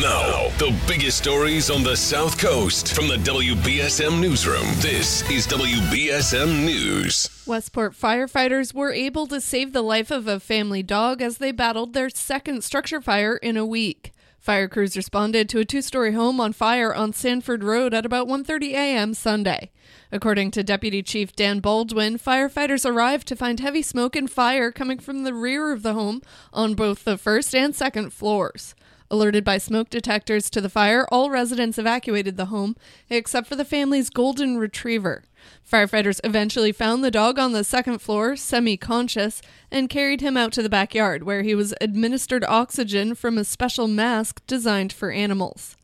Now, the biggest stories on the South Coast from the WBSM Newsroom. This is WBSM News. Westport firefighters were able to save the life of a family dog as they battled their second structure fire in a week. Fire crews responded to a two-story home on fire on Sanford Road at about 1:30 a.m. Sunday. According to Deputy Chief Dan Baldwin, firefighters arrived to find heavy smoke and fire coming from the rear of the home on both the first and second floors. Alerted by smoke detectors to the fire, all residents evacuated the home except for the family's golden retriever. Firefighters eventually found the dog on the second floor, semi conscious, and carried him out to the backyard where he was administered oxygen from a special mask designed for animals.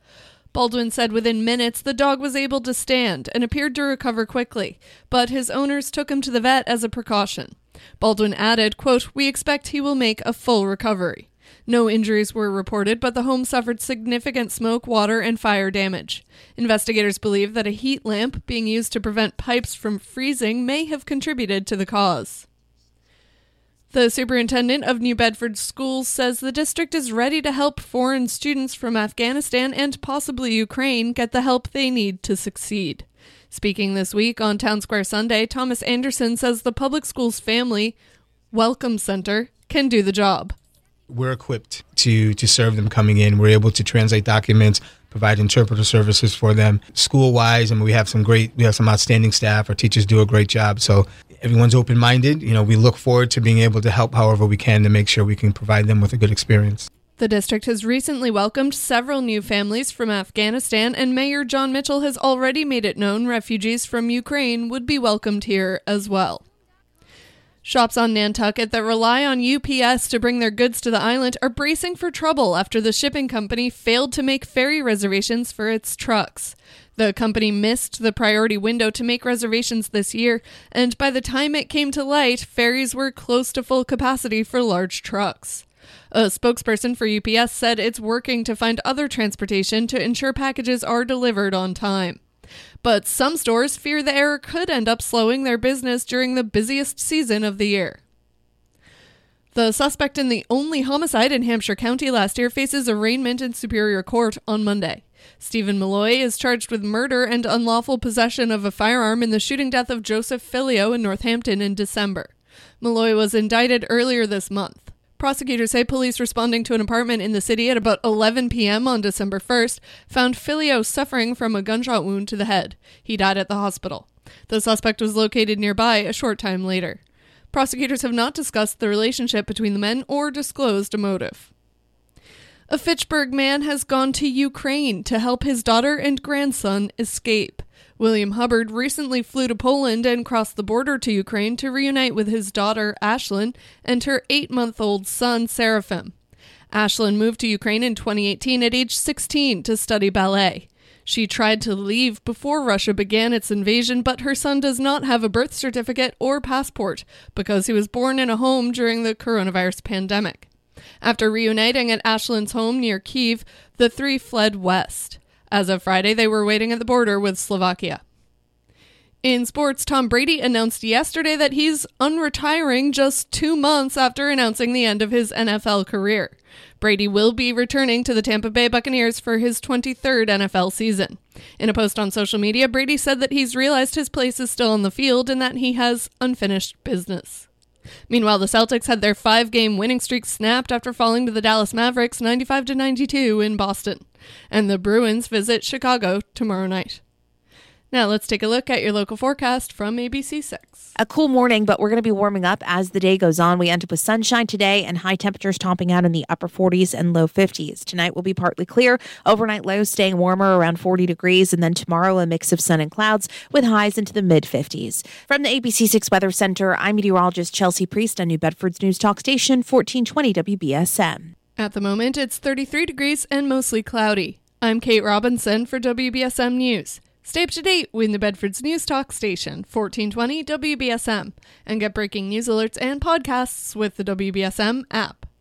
Baldwin said within minutes the dog was able to stand and appeared to recover quickly, but his owners took him to the vet as a precaution. Baldwin added, quote, We expect he will make a full recovery. No injuries were reported, but the home suffered significant smoke, water, and fire damage. Investigators believe that a heat lamp being used to prevent pipes from freezing may have contributed to the cause. The superintendent of New Bedford Schools says the district is ready to help foreign students from Afghanistan and possibly Ukraine get the help they need to succeed. Speaking this week on Town Square Sunday, Thomas Anderson says the public schools family welcome center can do the job we're equipped to to serve them coming in. We're able to translate documents, provide interpreter services for them school wise. Mean, we have some great, we have some outstanding staff. Our teachers do a great job. So everyone's open minded. You know, we look forward to being able to help however we can to make sure we can provide them with a good experience. The district has recently welcomed several new families from Afghanistan, and Mayor Jon Mitchell has already made it known refugees from Ukraine would be welcomed here as well. Shops on Nantucket that rely on UPS to bring their goods to the island are bracing for trouble after the shipping company failed to make ferry reservations for its trucks. The company missed the priority window to make reservations this year, and by the time it came to light, ferries were close to full capacity for large trucks. A spokesperson for UPS said it's working to find other transportation to ensure packages are delivered on time. But some stores fear the error could end up slowing their business during the busiest season of the year. The suspect in the only homicide in Hampshire County last year faces arraignment in Superior Court on Monday. Stephen Malloy is charged with murder and unlawful possession of a firearm in the shooting death of Joseph Filio in Northampton in December. Malloy was indicted earlier this month. Prosecutors say police responding to an apartment in the city at about 11 p.m. on December 1st found Filio suffering from a gunshot wound to the head. He died at the hospital. The suspect was located nearby a short time later. Prosecutors have not discussed the relationship between the men or disclosed a motive. A Fitchburg man has gone to Ukraine to help his daughter and grandson escape. William Hubbard recently flew to Poland and crossed the border to Ukraine to reunite with his daughter, Ashlyn, and her eight month old son, Seraphim. Ashlyn moved to Ukraine in 2018 at age 16 to study ballet. She tried to leave before Russia began its invasion, but her son does not have a birth certificate or passport because he was born in a home during the coronavirus pandemic. After reuniting at Ashlyn's home near Kiev, the three fled west. As of Friday, they were waiting at the border with Slovakia. In sports, Tom Brady announced yesterday that he's unretiring just two months after announcing the end of his NFL career. Brady will be returning to the Tampa Bay Buccaneers for his 23rd NFL season. In a post on social media, Brady said that he's realized his place is still on the field and that he has unfinished business. Meanwhile, the Celtics had their five-game winning streak snapped after falling to the Dallas Mavericks 95 to 92 in Boston, and the Bruins visit Chicago tomorrow night. Now let's take a look at your local forecast from ABC6. A cool morning, but we're going to be warming up as the day goes on. We end up with sunshine today and high temperatures topping out in the upper 40s and low 50s. Tonight will be partly clear, overnight lows staying warmer around 40 degrees, and then tomorrow a mix of sun and clouds with highs into the mid 50s. From the ABC6 Weather Center, I'm meteorologist Chelsea Priest on New Bedford's News Talk Station 1420 WBSM. At the moment, it's 33 degrees and mostly cloudy. I'm Kate Robinson for WBSM News. Stay up to date with New Bedford's News Talk station, 1420 WBSM, and get breaking news alerts and podcasts with the WBSM app.